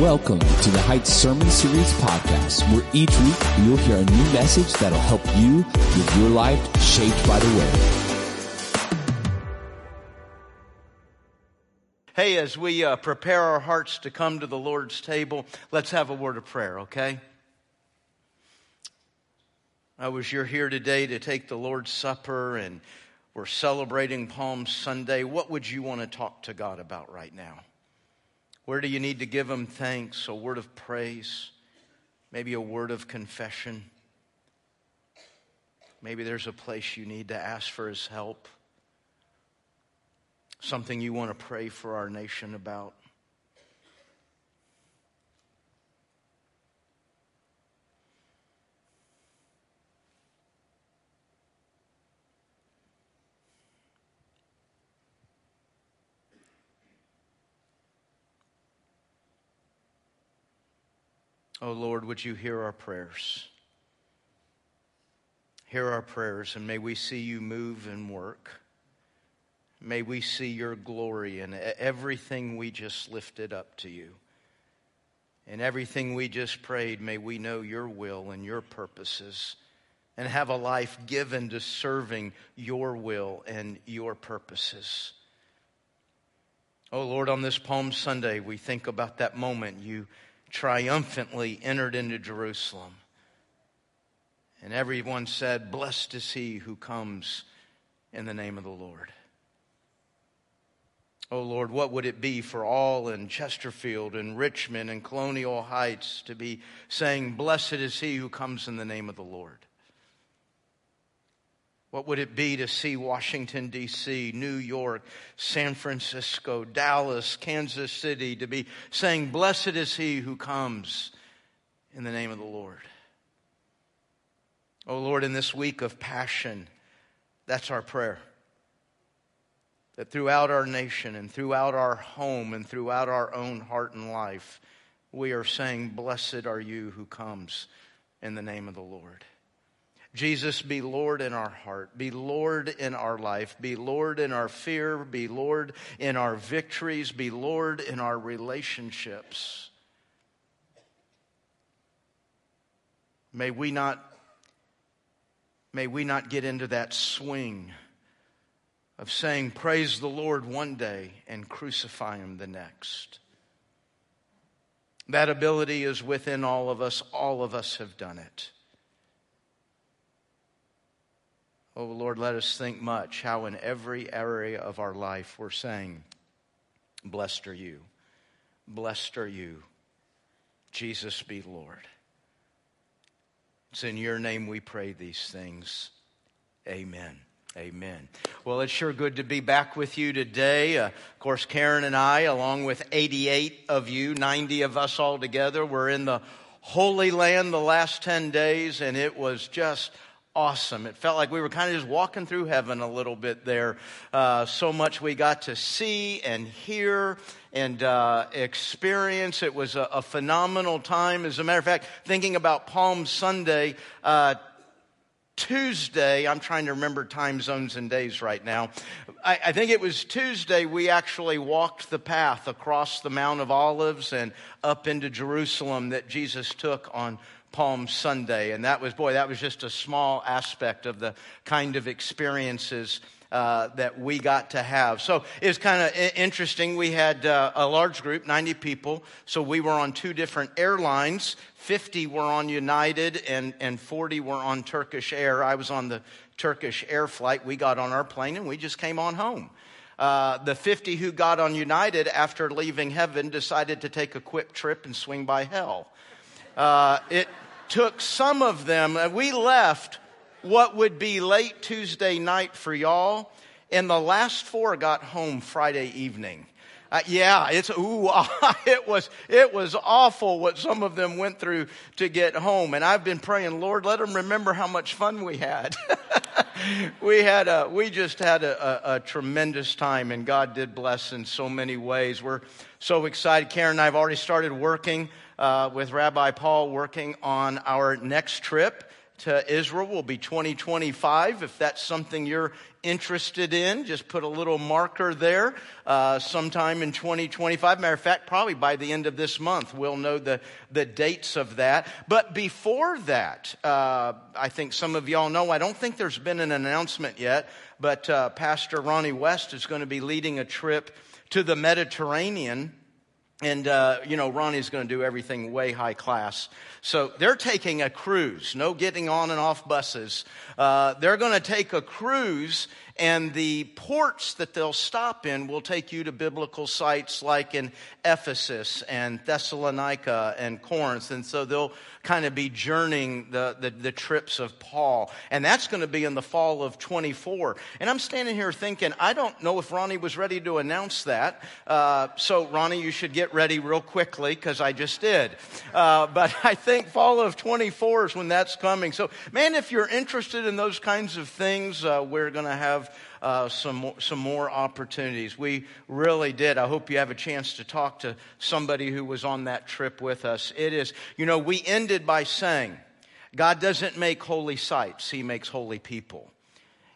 Welcome to the Heights Sermon Series podcast, where each week you'll hear a new message that'll help you with your life shaped by the Word. Hey, as we uh, prepare our hearts to come to the Lord's table, let's have a word of prayer, okay? I was you're here today to take the Lord's Supper and we're celebrating Palm Sunday. What would you want to talk to God about right now? Where do you need to give Him thanks, a word of praise, maybe a word of confession? Maybe there's a place you need to ask for His help, something you want to pray for our nation about. Oh Lord, would you hear our prayers? Hear our prayers, and may we see you move and work. May we see your glory in everything we just lifted up to you. In everything we just prayed, may we know your will and your purposes and have a life given to serving your will and your purposes. Oh Lord, on this Palm Sunday, we think about that moment you triumphantly entered into Jerusalem. And everyone said, Blessed is he who comes in the name of the Lord. Oh Lord, what would it be for all in Chesterfield and Richmond and Colonial Heights to be saying, Blessed is he who comes in the name of the Lord? What would it be to see Washington, D.C., New York, San Francisco, Dallas, Kansas City, to be saying, Blessed is he who comes in the name of the Lord? Oh Lord, in this week of passion, that's our prayer. That throughout our nation and throughout our home and throughout our own heart and life, we are saying, Blessed are you who comes in the name of the Lord. Jesus, be Lord in our heart, be Lord in our life, be Lord in our fear, be Lord in our victories, be Lord in our relationships. May we not, may we not get into that swing of saying, Praise the Lord one day and crucify Him the next. That ability is within all of us. All of us have done it. Oh Lord, let us think much how in every area of our life we're saying, Blessed are you. Blessed are you. Jesus be Lord. It's in your name we pray these things. Amen. Amen. Well, it's sure good to be back with you today. Uh, of course, Karen and I, along with 88 of you, 90 of us all together, we're in the Holy Land the last 10 days, and it was just awesome. It felt like we were kind of just walking through heaven a little bit there. Uh, so much we got to see and hear and uh, experience. It was a, a, phenomenal time. As a matter of fact, thinking about Palm Sunday, uh, Tuesday, I'm trying to remember time zones and days right now. I, I, think it was Tuesday we actually walked the path across the Mount of Olives and up into Jerusalem that Jesus took on Palm Sunday. And that was, boy, that was just a small aspect of the kind of experiences uh, that we got to have. So it was kind of interesting. We had uh, a large group, 90 people. So we were on two different airlines. 50 were on United and, and 40 were on Turkish Air. I was on the Turkish Air flight. We got on our plane and we just came on home. Uh, the 50 who got on United after leaving heaven decided to take a quick trip and swing by hell. Uh, it, took some of them, and we left what would be late Tuesday night for y'all, and the last four got home Friday evening. Uh, yeah, it's ooh, it was it was awful what some of them went through to get home, and I've been praying, Lord, let them remember how much fun we had. we had a, we just had a, a, a, tremendous time, and God did bless in so many ways. We're so excited. Karen and I have already started working uh, with Rabbi Paul working on our next trip. To Israel will be 2025. If that's something you're interested in, just put a little marker there uh, sometime in 2025. Matter of fact, probably by the end of this month, we'll know the, the dates of that. But before that, uh, I think some of y'all know, I don't think there's been an announcement yet, but uh, Pastor Ronnie West is going to be leading a trip to the Mediterranean and, uh, you know, Ronnie's going to do everything way high class. So they're taking a cruise, no getting on and off buses. Uh, they're going to take a cruise, and the ports that they'll stop in will take you to biblical sites like in Ephesus and Thessalonica and Corinth. And so they'll kind of be journeying the, the, the trips of Paul. And that's going to be in the fall of 24. And I'm standing here thinking, I don't know if Ronnie was ready to announce that. Uh, so, Ronnie, you should get ready real quickly because I just did. Uh, but I think fall of 24 is when that's coming. So, man, if you're interested in those kinds of things, uh, we're going to have uh, some, some more opportunities. We really did. I hope you have a chance to talk to somebody who was on that trip with us. It is, you know, we ended by saying, God doesn't make holy sites, He makes holy people.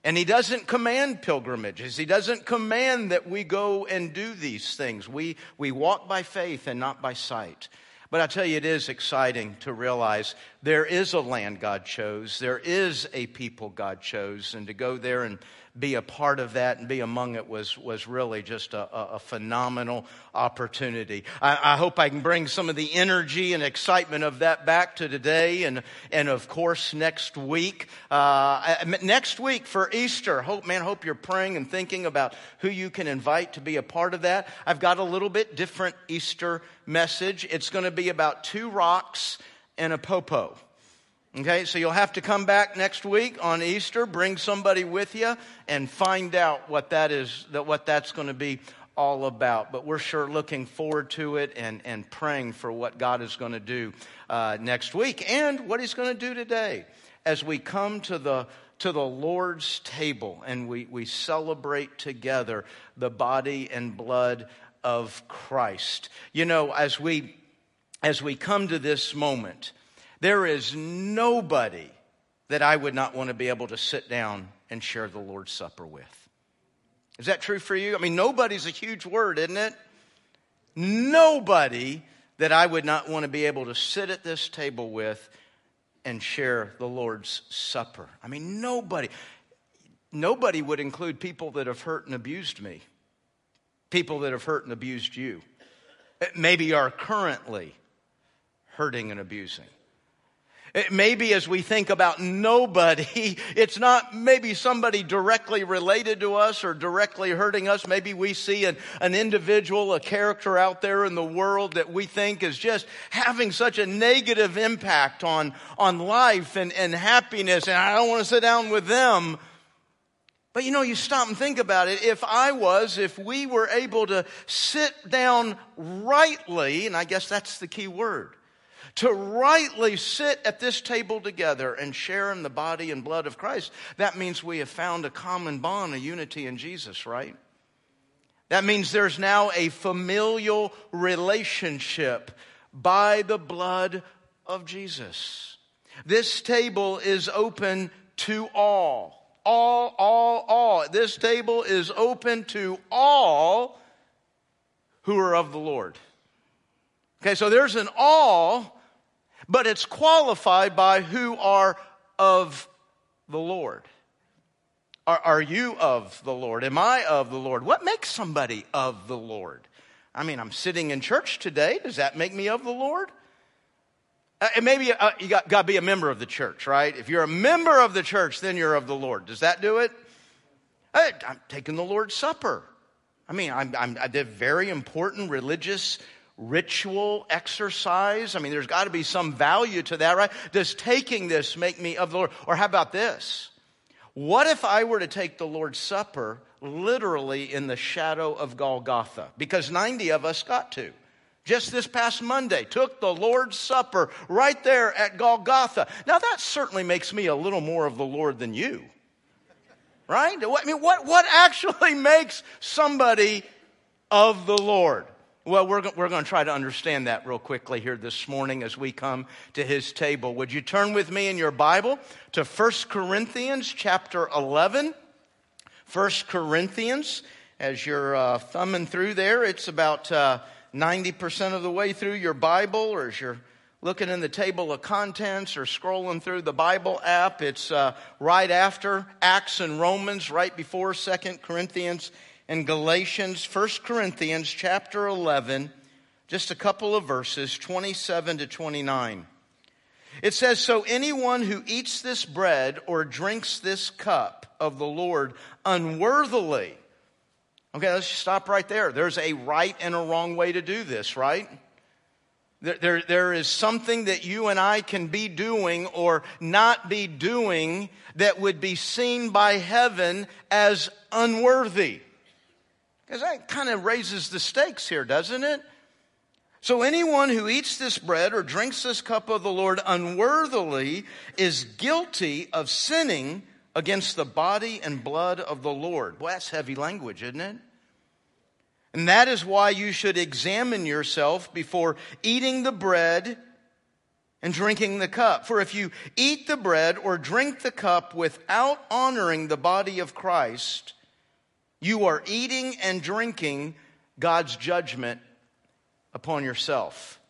And he doesn't command pilgrimages. He doesn't command that we go and do these things. We, we walk by faith and not by sight. But I tell you, it is exciting to realize there is a land God chose. There is a people God chose. And to go there and be a part of that and be among it was, was really just a, a phenomenal opportunity. I, I, hope I can bring some of the energy and excitement of that back to today and, and of course next week. Uh, next week for Easter. Hope, man, hope you're praying and thinking about who you can invite to be a part of that. I've got a little bit different Easter message. It's going to be about two rocks and a popo. Okay, so you'll have to come back next week on Easter, bring somebody with you, and find out what that is, that what that's going to be all about. But we're sure looking forward to it and, and praying for what God is going to do uh, next week and what He's going to do today as we come to the to the Lord's table and we, we celebrate together the body and blood of Christ. You know, as we as we come to this moment, there is nobody that I would not want to be able to sit down and share the Lord's Supper with. Is that true for you? I mean, nobody's a huge word, isn't it? Nobody that I would not want to be able to sit at this table with and share the Lord's Supper. I mean, nobody. Nobody would include people that have hurt and abused me, people that have hurt and abused you, maybe are currently hurting and abusing. Maybe as we think about nobody, it's not maybe somebody directly related to us or directly hurting us. Maybe we see an, an individual, a character out there in the world that we think is just having such a negative impact on, on life and, and happiness, and I don't want to sit down with them. But you know, you stop and think about it. If I was, if we were able to sit down rightly, and I guess that's the key word, to rightly sit at this table together and share in the body and blood of Christ, that means we have found a common bond, a unity in Jesus, right? That means there's now a familial relationship by the blood of Jesus. This table is open to all. All, all, all. This table is open to all who are of the Lord. Okay, so there's an all but it's qualified by who are of the Lord. Are, are you of the Lord? Am I of the Lord? What makes somebody of the Lord? I mean, I'm sitting in church today. Does that make me of the Lord? Uh, and maybe uh, you got, got to be a member of the church, right? If you're a member of the church, then you're of the Lord. Does that do it? I, am taking the Lord's Supper. I mean, I'm, I'm, I did very important religious ritual exercise? I mean, there's got to be some value to that, right? Does taking this make me of the Lord? Or how about this? What if I were to take the Lord's Supper literally in the shadow of Golgotha? Because 90 of us got to. Just this past Monday, took the Lord's Supper right there at Golgotha. Now, that certainly makes me a little more of the Lord than you. Right? I mean, what, what actually makes somebody of the Lord? Well, we're, we're going to try to understand that real quickly here this morning as we come to his table. Would you turn with me in your Bible to 1 Corinthians chapter 11? 1 Corinthians, as you're uh, thumbing through there, it's about uh, 90% of the way through your Bible, or as you're looking in the table of contents or scrolling through the Bible app, it's uh, right after Acts and Romans, right before 2 Corinthians and Galatians, 1 Corinthians chapter 11, just a couple of verses, 27 to 29. It says, So anyone who eats this bread or drinks this cup of the Lord unworthily, okay, let's stop right there. There's a right and a wrong way to do this, right? There, there, there is something that you and I can be doing or not be doing that would be seen by heaven as unworthy. Because that kind of raises the stakes here, doesn't it? So anyone who eats this bread or drinks this cup of the Lord unworthily is guilty of sinning against the body and blood of the Lord. Well, that's heavy language, isn't it? And that is why you should examine yourself before eating the bread and drinking the cup. For if you eat the bread or drink the cup without honoring the body of Christ, you are eating and drinking God's judgment upon yourself.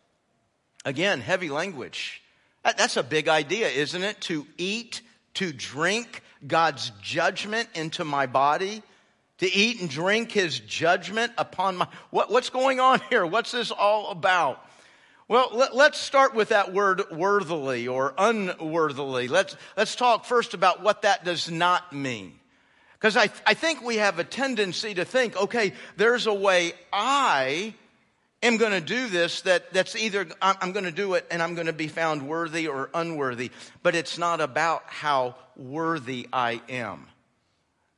Again, heavy language. That's a big idea, isn't it? To eat, to drink God's judgment into my body to eat and drink his judgment upon my. What, what's going on here? What's this all about? Well, let, us start with that word worthily or unworthily. Let's, let's talk first about what that does not mean. Because I, I think we have a tendency to think, okay, there's a way I am going to do this that, that's either I'm, I'm going to do it and I'm going to be found worthy or unworthy. But it's not about how worthy I am.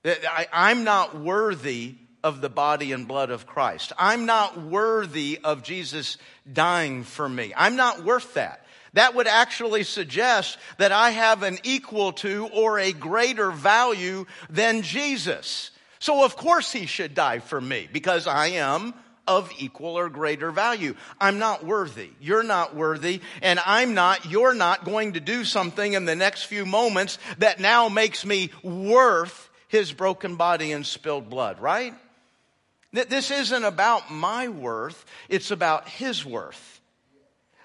I, am not worthy of the body and blood of Christ. I'm not worthy of Jesus dying for me. I'm not worth that. That would actually suggest that I have an equal to or a greater value than Jesus. So of course he should die for me because I am of equal or greater value. I'm not worthy. You're not worthy. And I'm not, you're not going to do something in the next few moments that now makes me worth his broken body and spilled blood, right? This isn't about my worth, it's about his worth.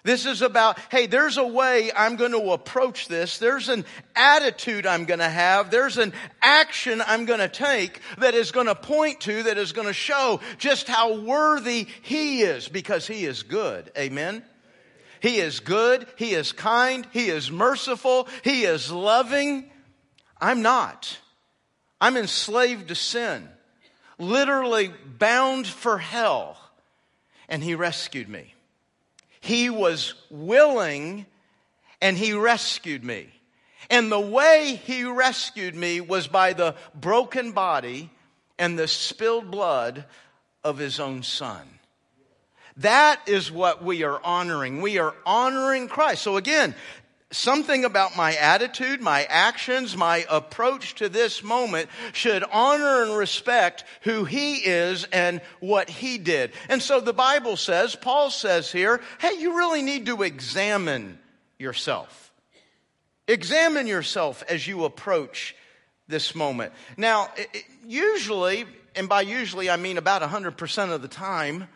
This is about, hey, there's a way I'm going to approach this. There's an attitude I'm going to have. There's an action I'm going to take that is going to point to, that is going to show just how worthy He is because He is good. Amen? He is good. He is kind. He is merciful. He is loving. I'm not. I'm enslaved to sin, literally bound for hell, and He rescued me. He was willing and He rescued me. And the way He rescued me was by the broken body and the spilled blood of His own Son. That is what we are honoring. We are honoring Christ. So again, something about my attitude, my actions, my approach to this moment should honor and respect who he is and what he did. And so the Bible says, Paul says here, hey, you really need to examine yourself. Examine yourself as you approach this moment. Now, usually, and by usually I mean about 100% of the time,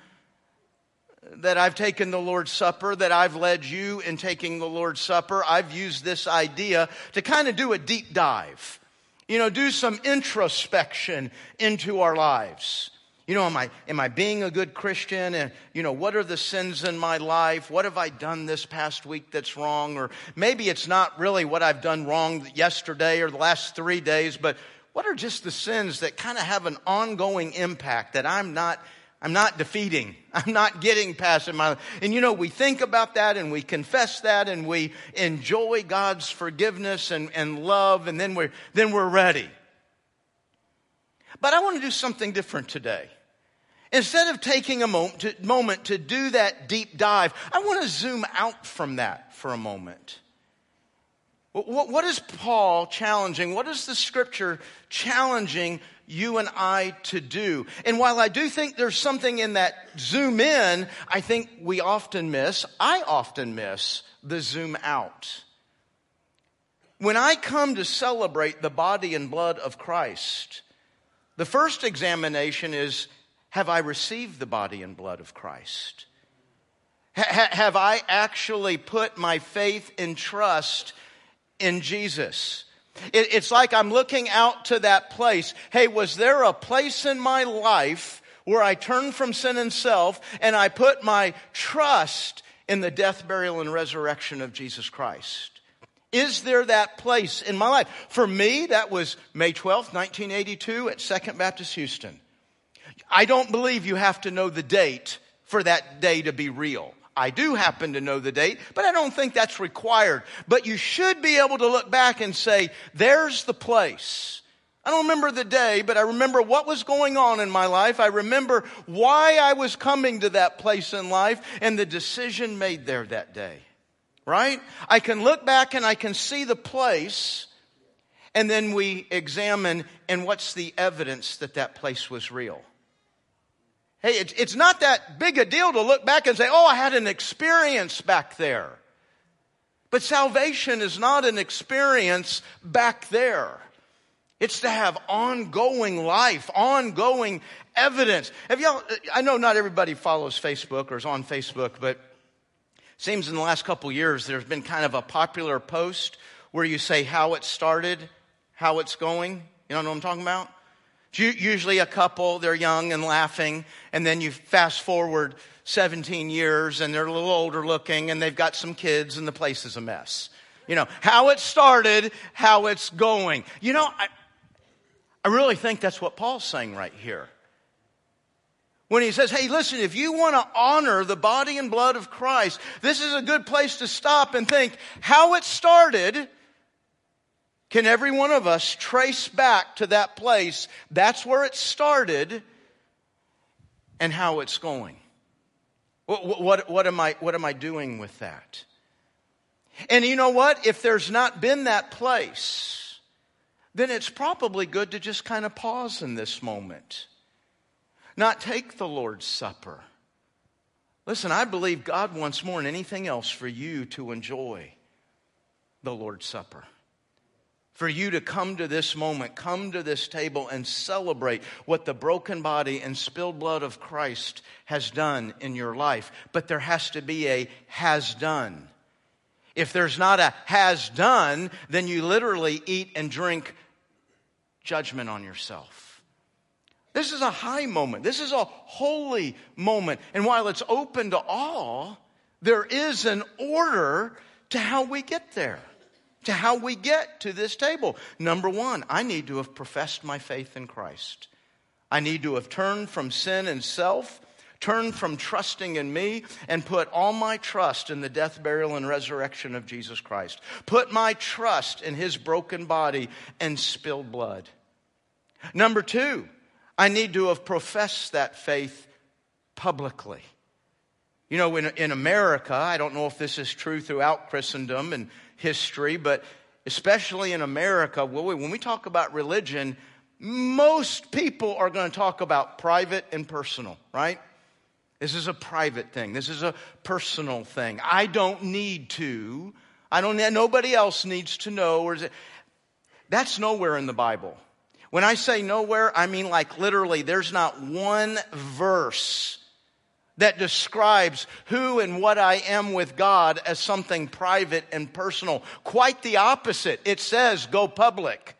that I've taken the Lord's Supper, that I've led you in taking the Lord's Supper, I've used this idea to kind of do a deep dive. You know, do some introspection into our lives. You know, am I, am I being a good Christian? And, you know, what are the sins in my life? What have I done this past week that's wrong? Or maybe it's not really what I've done wrong yesterday or the last three days, but what are just the sins that kind of have an ongoing impact that I'm not I'm not defeating. I'm not getting past it. And you know, we think about that and we confess that and we enjoy God's forgiveness and, and love and then we're, then we're ready. But I want to do something different today. Instead of taking a moment to, moment to do that deep dive, I want to zoom out from that for a moment. What, what is Paul challenging? What is the scripture challenging you and I to do. And while I do think there's something in that zoom in, I think we often miss, I often miss the zoom out. When I come to celebrate the body and blood of Christ, the first examination is have I received the body and blood of Christ? Ha- have I actually put my faith and trust in Jesus? It, it's like I'm looking out to that place. Hey, was there a place in my life where I turned from sin and self and I put my trust in the death, burial, and resurrection of Jesus Christ? Is there that place in my life? For me, that was May 12th, 1982 at Second Baptist Houston. I don't believe you have to know the date for that day to be real. I do happen to know the date, but I don't think that's required. But you should be able to look back and say, there's the place. I don't remember the day, but I remember what was going on in my life. I remember why I was coming to that place in life and the decision made there that day. Right? I can look back and I can see the place and then we examine and what's the evidence that that place was real. Hey, it's, not that big a deal to look back and say, oh, I had an experience back there. But salvation is not an experience back there. It's to have ongoing life, ongoing evidence. Have y'all, uh, I know not everybody follows Facebook or is on Facebook, but seems in the last couple years there's been kind of a popular post where you say how it started, how it's going. You know what I'm talking about? Usually a couple, they're young and laughing, and then you fast forward 17 years and they're a little older looking and they've got some kids and the place is a mess. You know, how it started, how it's going. You know, I, I really think that's what Paul's saying right here. When he says, hey, listen, if you want to honor the body and blood of Christ, this is a good place to stop and think how it started can every one of us trace back to that place? That's where it started and how it's going. What, what, what, am I, what am I doing with that? And you know what? If there's not been that place, then it's probably good to just kind of pause in this moment. Not take the Lord's Supper. Listen, I believe God wants more than anything else for you to enjoy the Lord's Supper for you to come to this moment, come to this table and celebrate what the broken body and spilled blood of Christ has done in your life. But there has to be a has done. If there's not a has done, then you literally eat and drink judgment on yourself. This is a high moment. This is a holy moment. And while it's open to all, there is an order to how we get there to how we get to this table. Number one, I need to have professed my faith in Christ. I need to have turned from sin and self, turned from trusting in me, and put all my trust in the death, burial, and resurrection of Jesus Christ. Put my trust in his broken body and spilled blood. Number two, I need to have professed that faith publicly. You know, in, in America, I don't know if this is true throughout Christendom and history, but especially in America, when we talk about religion, most people are going to talk about private and personal, right? This is a private thing. This is a personal thing. I don't need to. I don't. Nobody else needs to know. Or it, that's nowhere in the Bible. When I say nowhere, I mean like literally. There's not one verse that describes who and what I am with God as something private and personal. Quite the opposite. It says go public.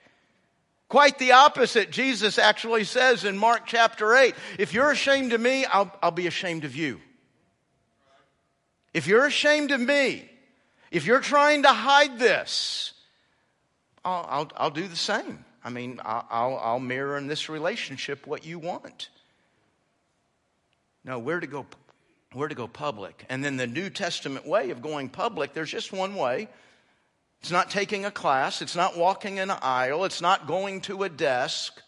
Quite the opposite. Jesus actually says in Mark chapter 8, if you're ashamed of me, I'll, I'll be ashamed of you. If you're ashamed of me, if you're trying to hide this, I'll, I'll, I'll do the same. I mean, I'll, I'll mirror in this relationship what you want. No, where to go, where to go public. And then the New Testament way of going public, there's just one way. It's not taking a class, it's not walking in an aisle, it's not going to a desk.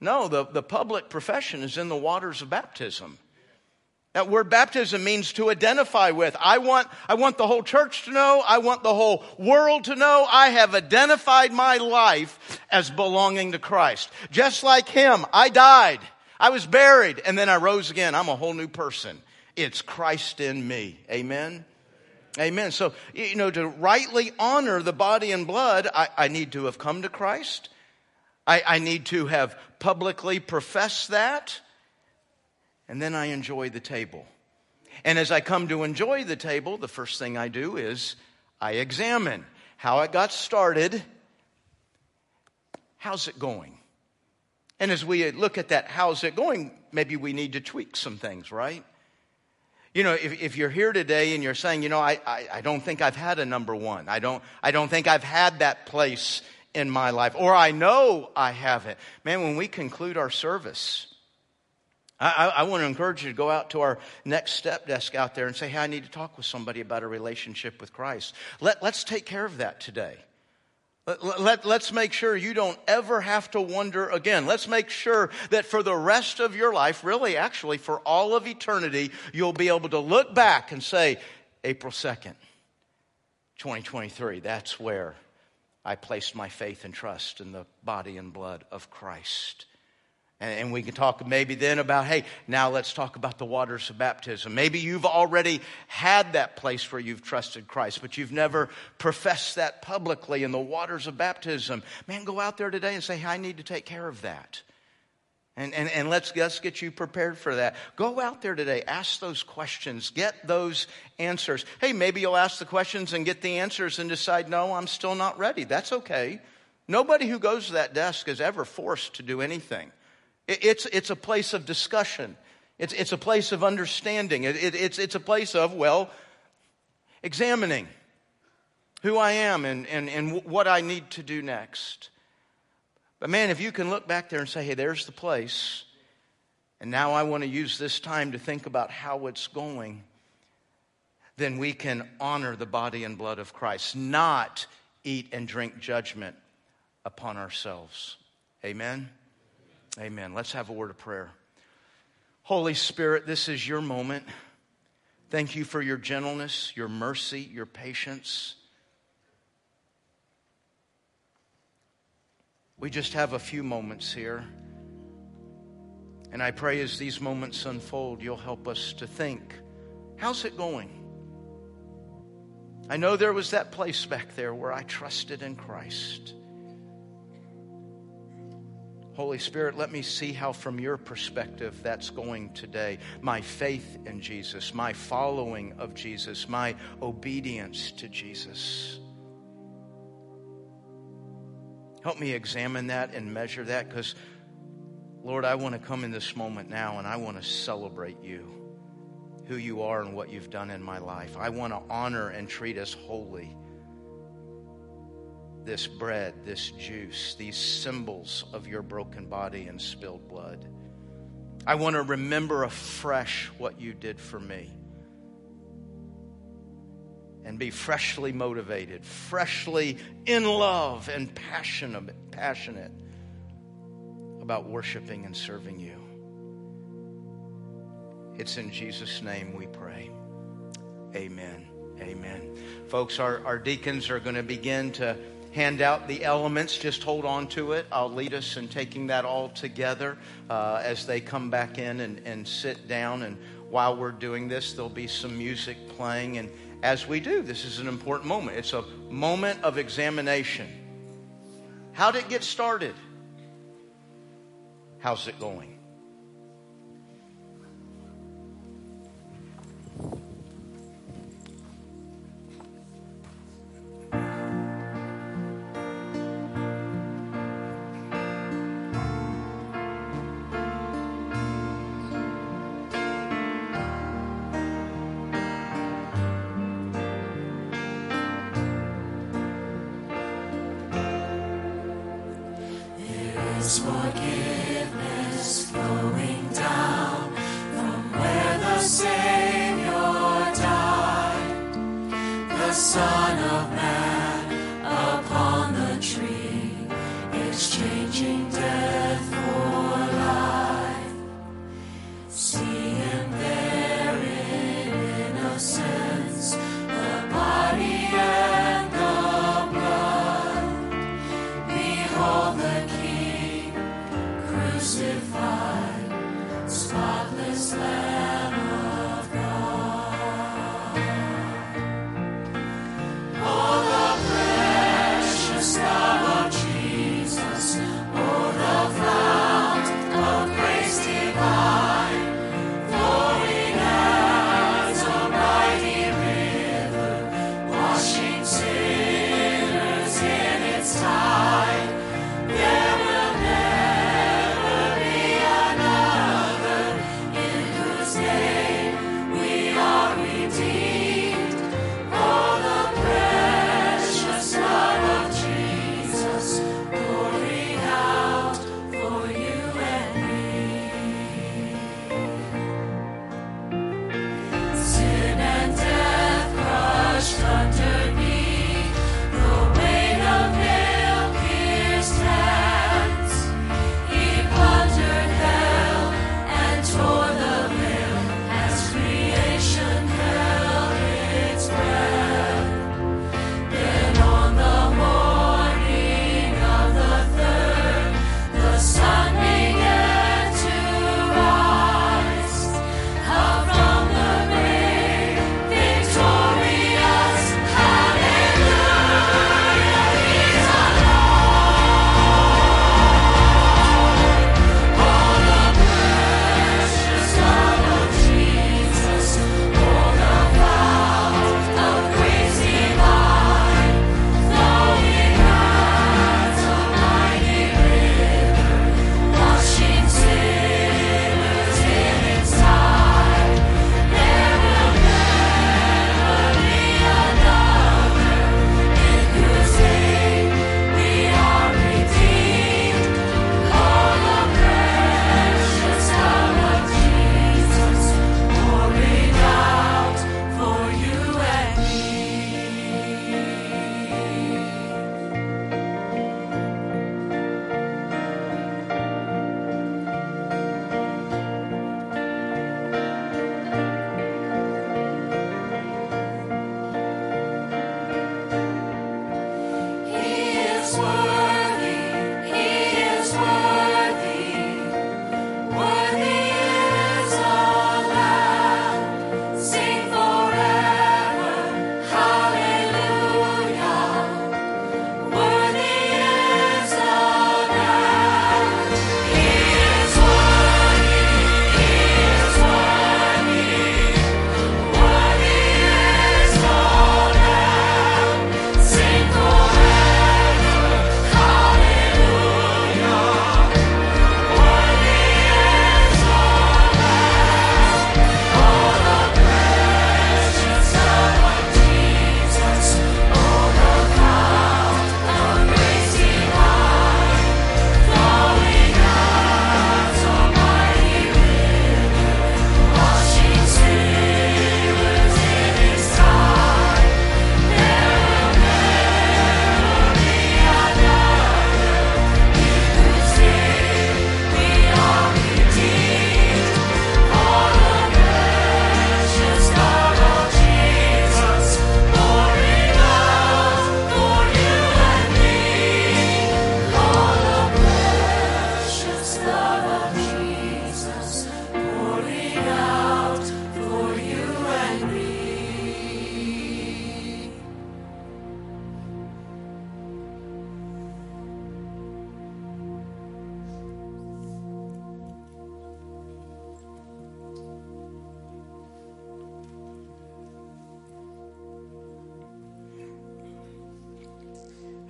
No, the, the public profession is in the waters of baptism. That word baptism means to identify with. I want, I want the whole church to know. I want the whole world to know. I have identified my life as belonging to Christ. Just like Him, I died. I was buried and then I rose again. I'm a whole new person. It's Christ in me. Amen. Amen. So, you know, to rightly honor the body and blood, I, I need to have come to Christ. I, I need to have publicly professed that and then I enjoy the table. And as I come to enjoy the table, the first thing I do is I examine how it got started. How's it going? And as we look at that, how's it going? Maybe we need to tweak some things, right? You know, if, if you're here today and you're saying, you know, I, I, I don't think I've had a number one. I don't, I don't think I've had that place in my life. Or I know I haven't. Man, when we conclude our service, I, I, want to encourage you to go out to our next step desk out there and say, hey, I need to talk with somebody about a relationship with Christ. Let, let's take care of that today. Let, let's make sure you don't ever have to wonder again. Let's make sure that for the rest of your life, really, actually, for all of eternity, you'll be able to look back and say, April 2nd, 2023, that's where I placed my faith and trust in the body and blood of Christ. And we can talk maybe then about, hey, now let's talk about the waters of baptism. Maybe you've already had that place where you've trusted Christ, but you've never professed that publicly in the waters of baptism. Man, go out there today and say, hey, I need to take care of that. And, and, and let's, let's get you prepared for that. Go out there today, ask those questions, get those answers. Hey, maybe you'll ask the questions and get the answers and decide, no, I'm still not ready. That's okay. Nobody who goes to that desk is ever forced to do anything. It's, it's a place of discussion. It's, it's a place of understanding. It, it, it's, it's a place of, well, examining who I am and, and, and what I need to do next. But man, if you can look back there and say, hey, there's the place, and now I want to use this time to think about how it's going, then we can honor the body and blood of Christ, not eat and drink judgment upon ourselves. Amen. Amen. Let's have a word of prayer. Holy Spirit, this is your moment. Thank you for your gentleness, your mercy, your patience. We just have a few moments here. And I pray as these moments unfold, you'll help us to think how's it going? I know there was that place back there where I trusted in Christ. Holy Spirit, let me see how, from your perspective, that's going today. My faith in Jesus, my following of Jesus, my obedience to Jesus. Help me examine that and measure that because, Lord, I want to come in this moment now and I want to celebrate you, who you are and what you've done in my life. I want to honor and treat as holy this bread, this juice, these symbols of your broken body and spilled blood. I want to remember afresh what you did for me and be freshly motivated, freshly in love and passionate, passionate about worshiping and serving you. It's in Jesus' name we pray. Amen. Amen. Folks, our, our deacons are going to begin to hand out the elements. Just hold on to it. I'll lead us in taking that all together uh, as they come back in and, and sit down. And while we're doing this, there'll be some music playing. And as we do, this is an important moment. It's a moment of examination. How did it get started? How's it going?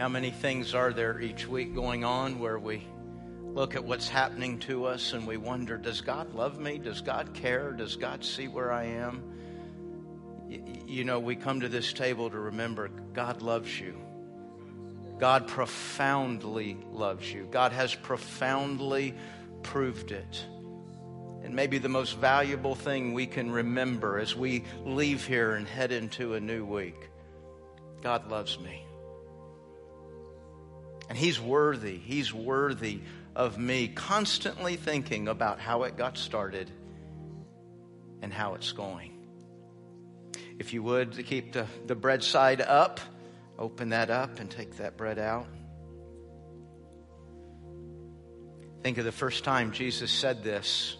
How many things are there each week going on where we look at what's happening to us and we wonder, does God love me? Does God care? Does God see where I am? You know, we come to this table to remember God loves you. God profoundly loves you. God has profoundly proved it. And maybe the most valuable thing we can remember as we leave here and head into a new week God loves me. And He's worthy. He's worthy of me constantly thinking about how it got started and how it's going. If you would, to keep the, the bread side up, open that up and take that bread out. Think of the first time Jesus said this,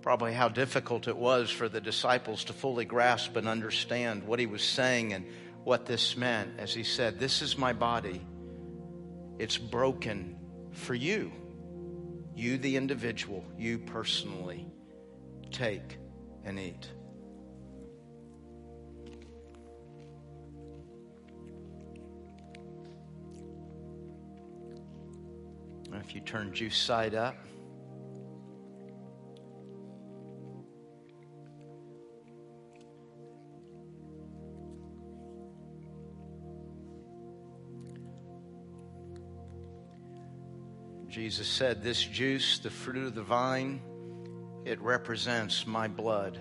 probably how difficult it was for the disciples to fully grasp and understand what he was saying and what this meant as he said, This is my body. It's broken for you. You, the individual, you personally, take and eat. If you turn juice side up, Jesus said, This juice, the fruit of the vine, it represents my blood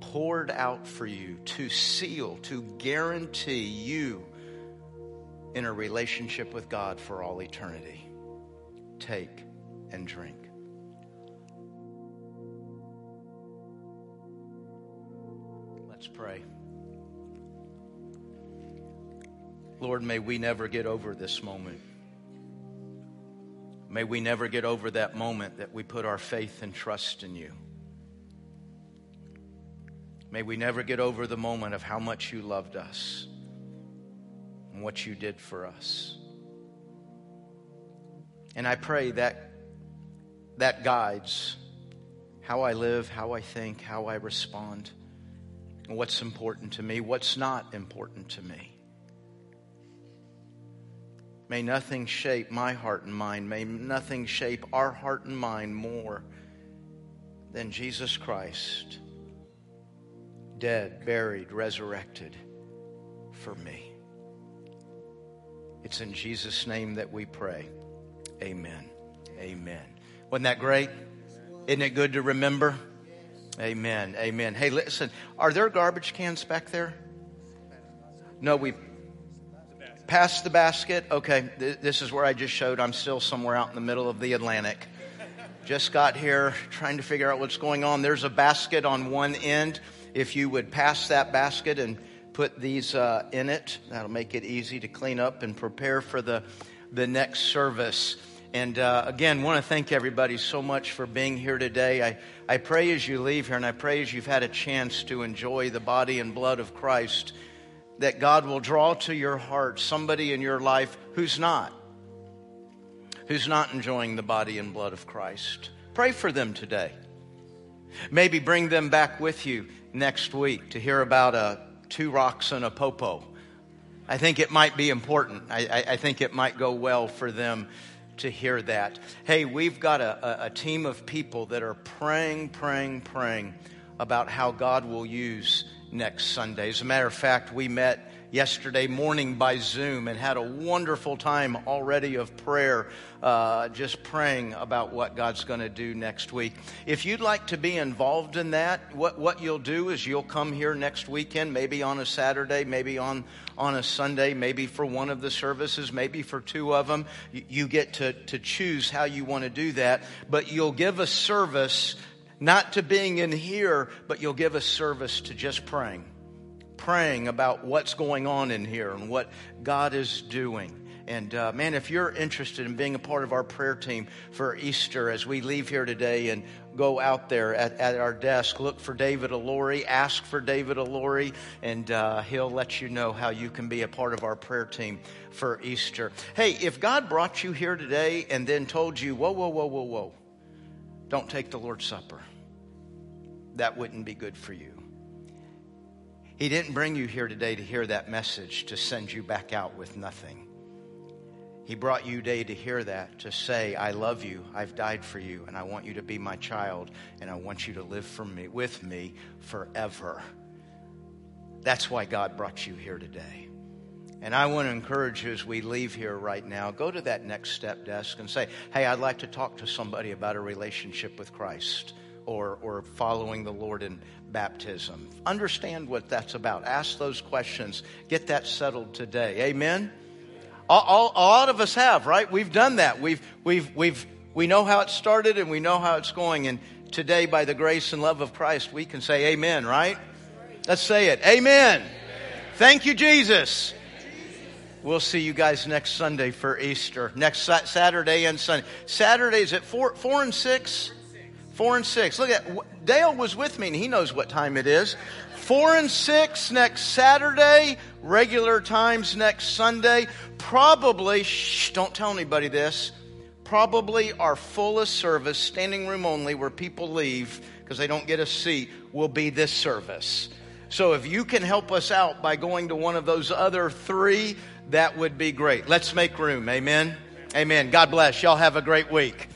poured out for you to seal, to guarantee you in a relationship with God for all eternity. Take and drink. Let's pray. Lord, may we never get over this moment. May we never get over that moment that we put our faith and trust in you. May we never get over the moment of how much you loved us and what you did for us. And I pray that that guides how I live, how I think, how I respond, and what's important to me, what's not important to me. May nothing shape my heart and mind. May nothing shape our heart and mind more than Jesus Christ, dead, buried, resurrected for me. It's in Jesus' name that we pray. Amen. Amen. Wasn't that great? Isn't it good to remember? Amen. Amen. Hey, listen, are there garbage cans back there? No, we past the basket. Okay, th- this is where I just showed I'm still somewhere out in the middle of the Atlantic. Just got here trying to figure out what's going on. There's a basket on one end. If you would pass that basket and put these uh, in it, that'll make it easy to clean up and prepare for the, the next service. And uh, again, want to thank everybody so much for being here today. I, I pray as you leave here, and I pray as you've had a chance to enjoy the body and blood of Christ that God will draw to your heart somebody in your life who's not, who's not enjoying the body and blood of Christ. Pray for them today. Maybe bring them back with you next week to hear about a two rocks and a popo. I think it might be important. I, I, I think it might go well for them to hear that. Hey, we've got a, a, a team of people that are praying, praying, praying about how God will use next Sunday. As a matter of fact, we met yesterday morning by Zoom and had a wonderful time already of prayer, uh, just praying about what God's going to do next week. If you'd like to be involved in that, what, what you'll do is you'll come here next weekend, maybe on a Saturday, maybe on, on a Sunday, maybe for one of the services, maybe for two of them. You, you get to, to choose how you want to do that, but you'll give a service not to being in here, but you'll give us service to just praying. Praying about what's going on in here and what God is doing. And uh, man, if you're interested in being a part of our prayer team for Easter as we leave here today and go out there at, at our desk, look for David Alori, ask for David Alori, and uh, he'll let you know how you can be a part of our prayer team for Easter. Hey, if God brought you here today and then told you, whoa, whoa, whoa, whoa, whoa, don't take the Lord's Supper that wouldn't be good for you. He didn't bring you here today to hear that message to send you back out with nothing. He brought you today to hear that, to say, I love you, I've died for you, and I want you to be my child, and I want you to live for me, with me forever. That's why God brought you here today. And I want to encourage you as we leave here right now, go to that next step desk and say, Hey, I'd like to talk to somebody about a relationship with Christ or, or following the Lord in baptism. Understand what that's about. Ask those questions. Get that settled today. Amen? All, all, a lot of us have, right? We've done that. We've, we've, we've, we know how it started and we know how it's going. And today, by the grace and love of Christ, we can say amen, right? Let's say it. Amen. amen. Thank you, Jesus. We'll see you guys next Sunday for Easter. Next Saturday and Sunday. Saturdays at 4, four and 6? 4 and 6. Look at Dale was with me and he knows what time it is. 4 and 6 next Saturday, regular times next Sunday. Probably, shh, don't tell anybody this, probably our fullest service, standing room only, where people leave because they don't get a seat, will be this service. So if you can help us out by going to one of those other three, that would be great. Let's make room. Amen. Amen. God bless. Y'all have a great week.